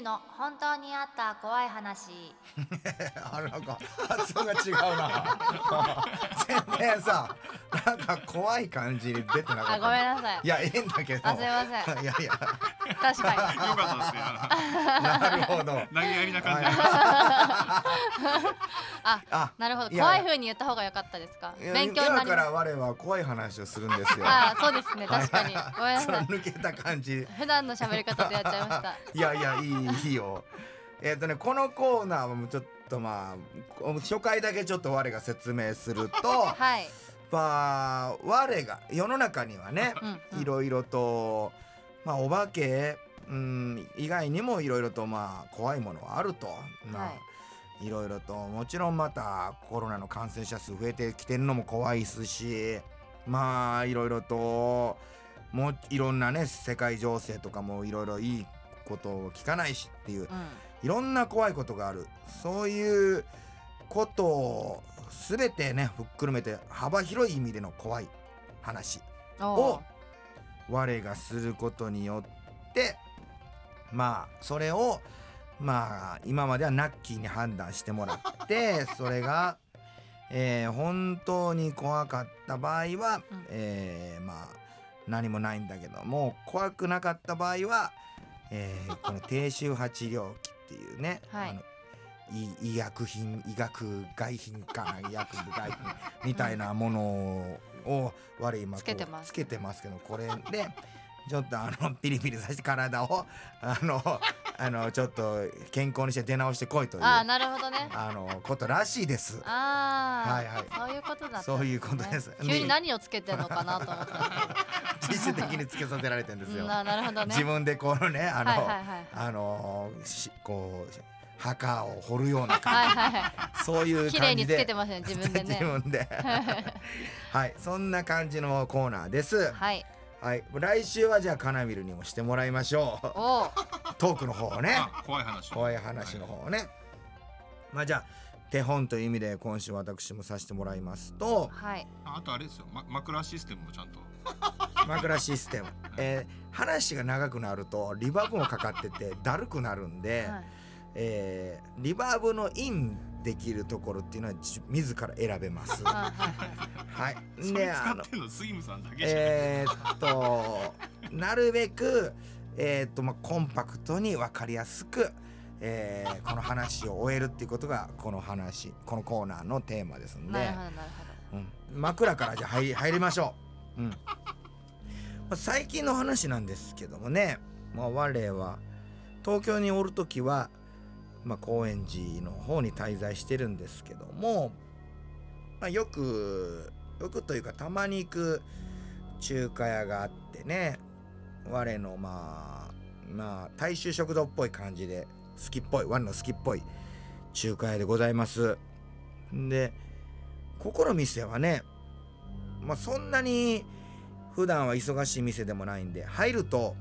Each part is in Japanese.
ムの本当にあった怖い話。あなんか発音が違うな。全然さなんか怖い感じに出てなかった。あごめんなさい。いやええんだけど。あすいません。いやいや。確かに。よかったですねなるほど。投げやりな感じ。で ああなるほど。怖い風に言った方が良かったですか？勉強になり今から我は怖い話をするんですよ。あそうですね。確かに。はい。ごめんなさい。抜けた感じ。普段の喋り方でやっちゃいました。いやいやいいいいよ。えっ、とねこのコーナーはもうちょっとまあ初回だけちょっと我が説明すると はい。まあ我が世の中にはねいろいろとまあお化けうん以外にもいろいろとまあ怖いものはあると。まあ、はい。ろいろともちろんまたコロナの感染者数増えてきてるのも怖いですしまあいろいろともういろんなね世界情勢とかもいろいろいいことを聞かないしっていううん。いろんな怖いことがある。そういうことを全てねふっくるめて幅広い意味での怖い話おを我がすることによってまあそれをまあ今まではナッキーに判断してもらって それが、えー本当に怖かった場合は、うん。えーまあ何もないんだけども怖くなかった場合は、えーこの低周波治療器っていうね、はい。あの医医薬品医学外品かな医薬部外品みたいなものを我今つけてます。つけてますけどこれでちょっとあのピリピリさせて体をあのあのちょっと健康にして出直してこいというあなるほどね。のことらしいです。ああ、はいはい。そういうことだったんです、ね、そういうことです。急に何をつけてんのかなと思ったん自主的につけさせられてるんですよ。な なるほどね。自分でこのねあの、はいはいはい。あのしこう墓を掘るようなはい感じ、はい。はそういうい綺麗につ感じでけてますね自分でね。自分で。はい。そんな感じのコーナーです。はい。はい。来週はじゃあカナビルにもしてもらいましょう。おおトークの方をね。あ怖い話怖い話の方をね。まあじゃあ手本という意味で今週私もさせてもらいますとはい。ああとあれですよ、ま、枕システムもちゃんと。枕システム、えー話が長くなるとリバーブもかかっててだるくなるんで、はい。えーリバーブのインできるところっていうのはじ自ら選べます。はいはい。はい。それで、あの使ってんのスイムさんだけじゃん、えーっとなるべくえーっとまあコンパクトに分かりやすく、えーこの話を終えるっていうことがこの話このコーナーのテーマですんで。枕からじゃあ入り 入りましょう。うん。まあ、最近の話なんですけどもね、まあ、我は東京におる時は、まあ、高円寺の方に滞在してるんですけども、まあ、よくよくというかたまに行く中華屋があってね。我のまあまあ大衆食堂っぽい感じで好きっぽい我の好きっぽい中華屋でございます。んでここの店はねまあそんなに普段は忙しい店でもないんで入ると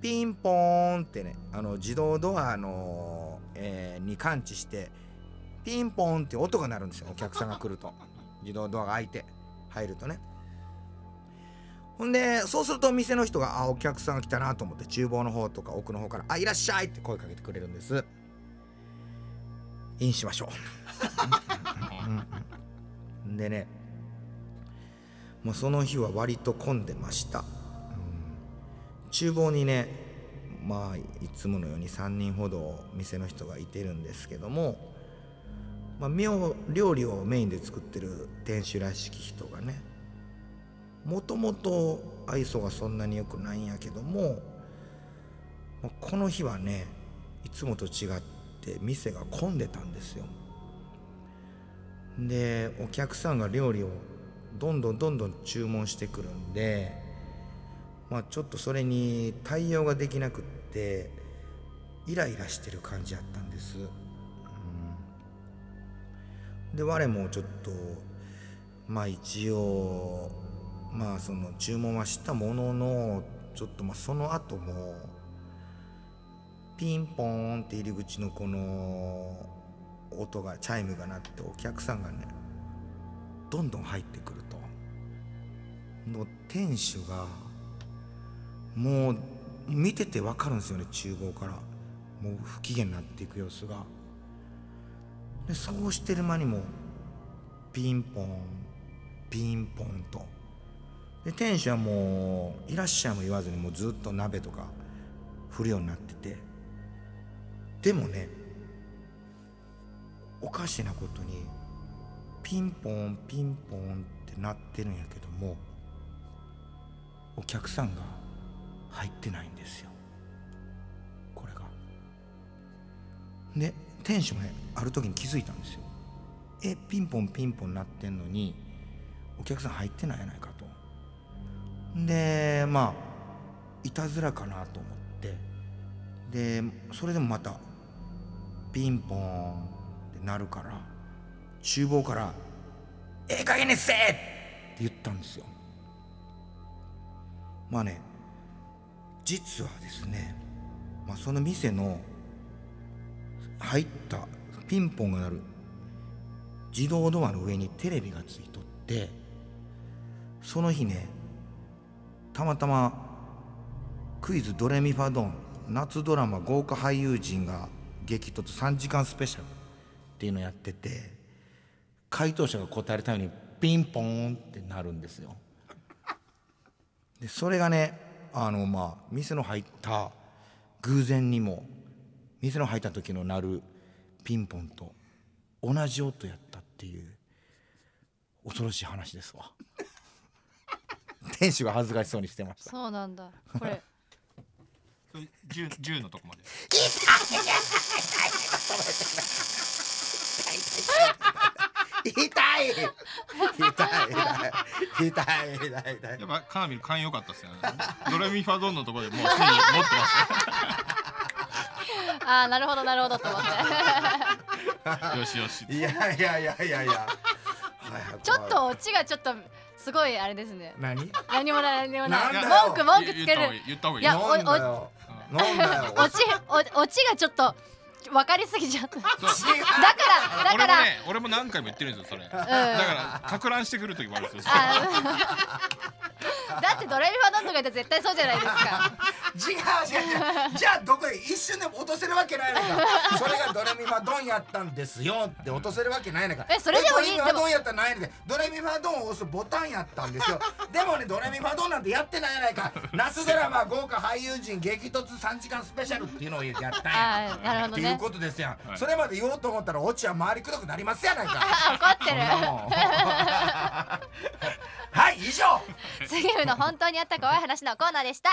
ピンポーンってねあの自動ドアの、えーに感知してピンポーンって音が鳴るんですよ。お客さんが来ると。自動ドアが開いて入るとね。ほんでそうすると店の人があお客さんが来たなと思って厨房の方とか奥の方から「あいらっしゃい!」って声かけてくれるんです。インしましょう。でねもうその日は割と混んでました、うん。厨房にねまあいつものように3人ほど店の人がいてるんですけども、まあ、料理をメインで作ってる店主らしき人がねもともと愛想がそんなに良くないんやけども、この日はねいつもと違って店が混んでたんですよ。でお客さんが料理をどんどんどんどん注文してくるんでまあちょっとそれに対応ができなくってイライラしてる感じやったんです、うん。で我もちょっとまあ一応まあその注文はしたもののちょっとまあその後もピンポーンって入り口のこの音がチャイムが鳴ってお客さんがねどんどん入ってくると。の店主がもう見てて分かるんですよね厨房から。もう不機嫌になっていく様子が。でそうしてる間にもピンポンピンポンと。で店主はもう「いらっしゃい」も言わずにもうずっと鍋とか振るようになってて。でもねおかしなことにピンポンピンポンってなってるんやけどもお客さんが入ってないんですよ。これが。で店主もねある時に気づいたんですよ。えピンポンピンポンなってんのにお客さん入ってないやないか。でまあいたずらかなと思ってでそれでもまたピンポンってなるから厨房から「ええ加減にせえ!」って言ったんですよまあね実はですね、まあ、その店の入ったピンポンが鳴る自動ドアの上にテレビがついとってその日ねたまたまクイズドレミファドン夏ドラマ豪華俳優陣が激突3時間スペシャルっていうのやってて回答者が答えるためにピンポーンってなるんですよ。でそれがねあのまあ店の入った偶然にも店の入った時の鳴るピンポンと同じ音やったっていう恐ろしい話ですわ。店主が恥ずかしそうにしてました。そうなんだ。これ。それ銃銃のとこまで。痛い。痛い。痛い。痛い。痛い。痛い。やっぱカーミル勘良かったっすよね。ドレミファドンのところでもうすでに持ってました。ああなるほどなるほどと思って。よしよし。いやいやいやいやいや。はいちょっとオチがちょっとすごいあれですね。何？何もない何もない。なんだよ。文句文句つける。言った方がいい。いや言った方がいい。おなんだよ。なんだよ。オチおオチがちょっと分かりすぎちゃった。だからだから。俺もね俺も何回も言ってるんですよそれ。だからかく乱してくる時もあるんですよあ だってドレミファドンとか言って絶対そうじゃないですか違う違う違う。じゃあどこへ一瞬でも落とせるわけないのか。それがドレミファドンやったんですよ。って落とせるわけないのか。えそれでもいい。ドレミファドンやったらないので。ドレミファドンを押すボタンやったんですよ。でもねドレミファドンなんてやってないやないか。夏ドラマ豪華俳優陣激突3時間スペシャルっていうのをやったんや。なるほどね。っていうことですやん、はい。それまで言おうと思ったらオチは回りくどくなりますやないか。あ 怒ってそんなもん。はい以上。る 杉浦の本当にあった怖い話のコーナーでした